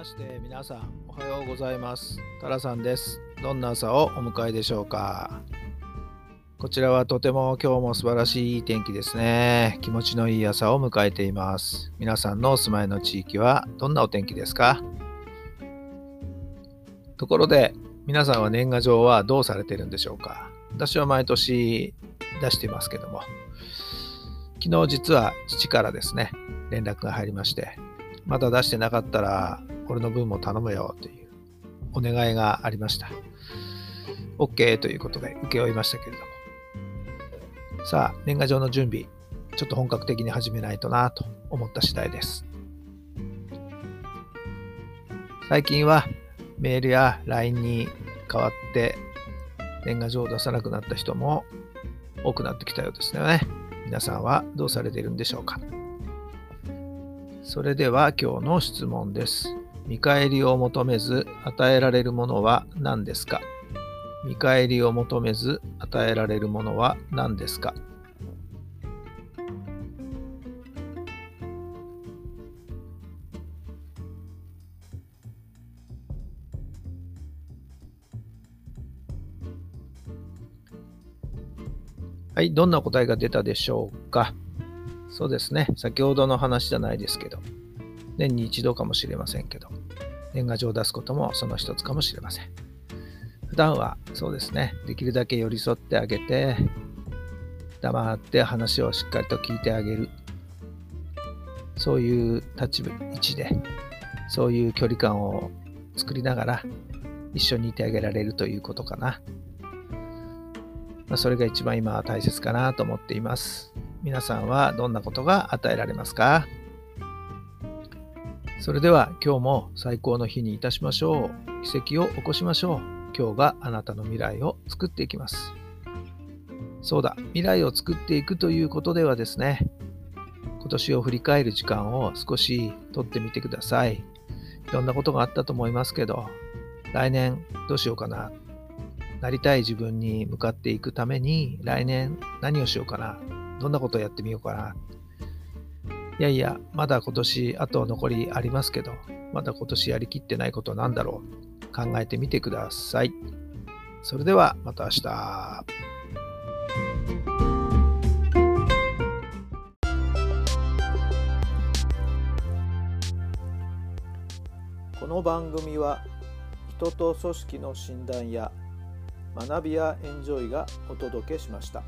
まして皆さんおはようございます。タラさんです。どんな朝をお迎えでしょうか。こちらはとても今日も素晴らしい天気ですね。気持ちのいい朝を迎えています。皆さんのお住まいの地域はどんなお天気ですか。ところで皆さんは年賀状はどうされてるんでしょうか。私は毎年出してますけども。昨日実は父からですね連絡が入りましてまだ出してなかったら、俺の分も頼むよというお願いがありました。OK ということで請け負いましたけれども。さあ、年賀状の準備、ちょっと本格的に始めないとなと思った次第です。最近はメールや LINE に代わって年賀状を出さなくなった人も多くなってきたようですね。皆さんはどうされているんでしょうかそれでは今日の質問です。見返りを求めず与えられるものは何ですか？見返りを求めず与えられるものは何ですか？はい、どんな答えが出たでしょうか？そうですね。先ほどの話じゃないですけど、年に一度かもしれませんけど、年賀状を出すこともその一つかもしれません。普段はそうですね、できるだけ寄り添ってあげて、黙って話をしっかりと聞いてあげる。そういう立場、位置で、そういう距離感を作りながら、一緒にいてあげられるということかな。まあ、それが一番今は大切かなと思っています。皆さんはどんなことが与えられますか？それでは今日も最高の日にいたしましょう。奇跡を起こしましょう。今日があなたの未来を作っていきます。そうだ、未来を作っていくということではですね、今年を振り返る時間を少しとってみてください。いろんなことがあったと思いますけど、来年どうしようかな。なりたい自分に向かっていくために来年何をしようかな。どんなことをやってみようかな。いやいや、まだ今年あと残りありますけど、まだ今年やりきってないことなんだろう。考えてみてください。それではまた明日。この番組は人と組織の診断や学びやエンジョイがお届けしました。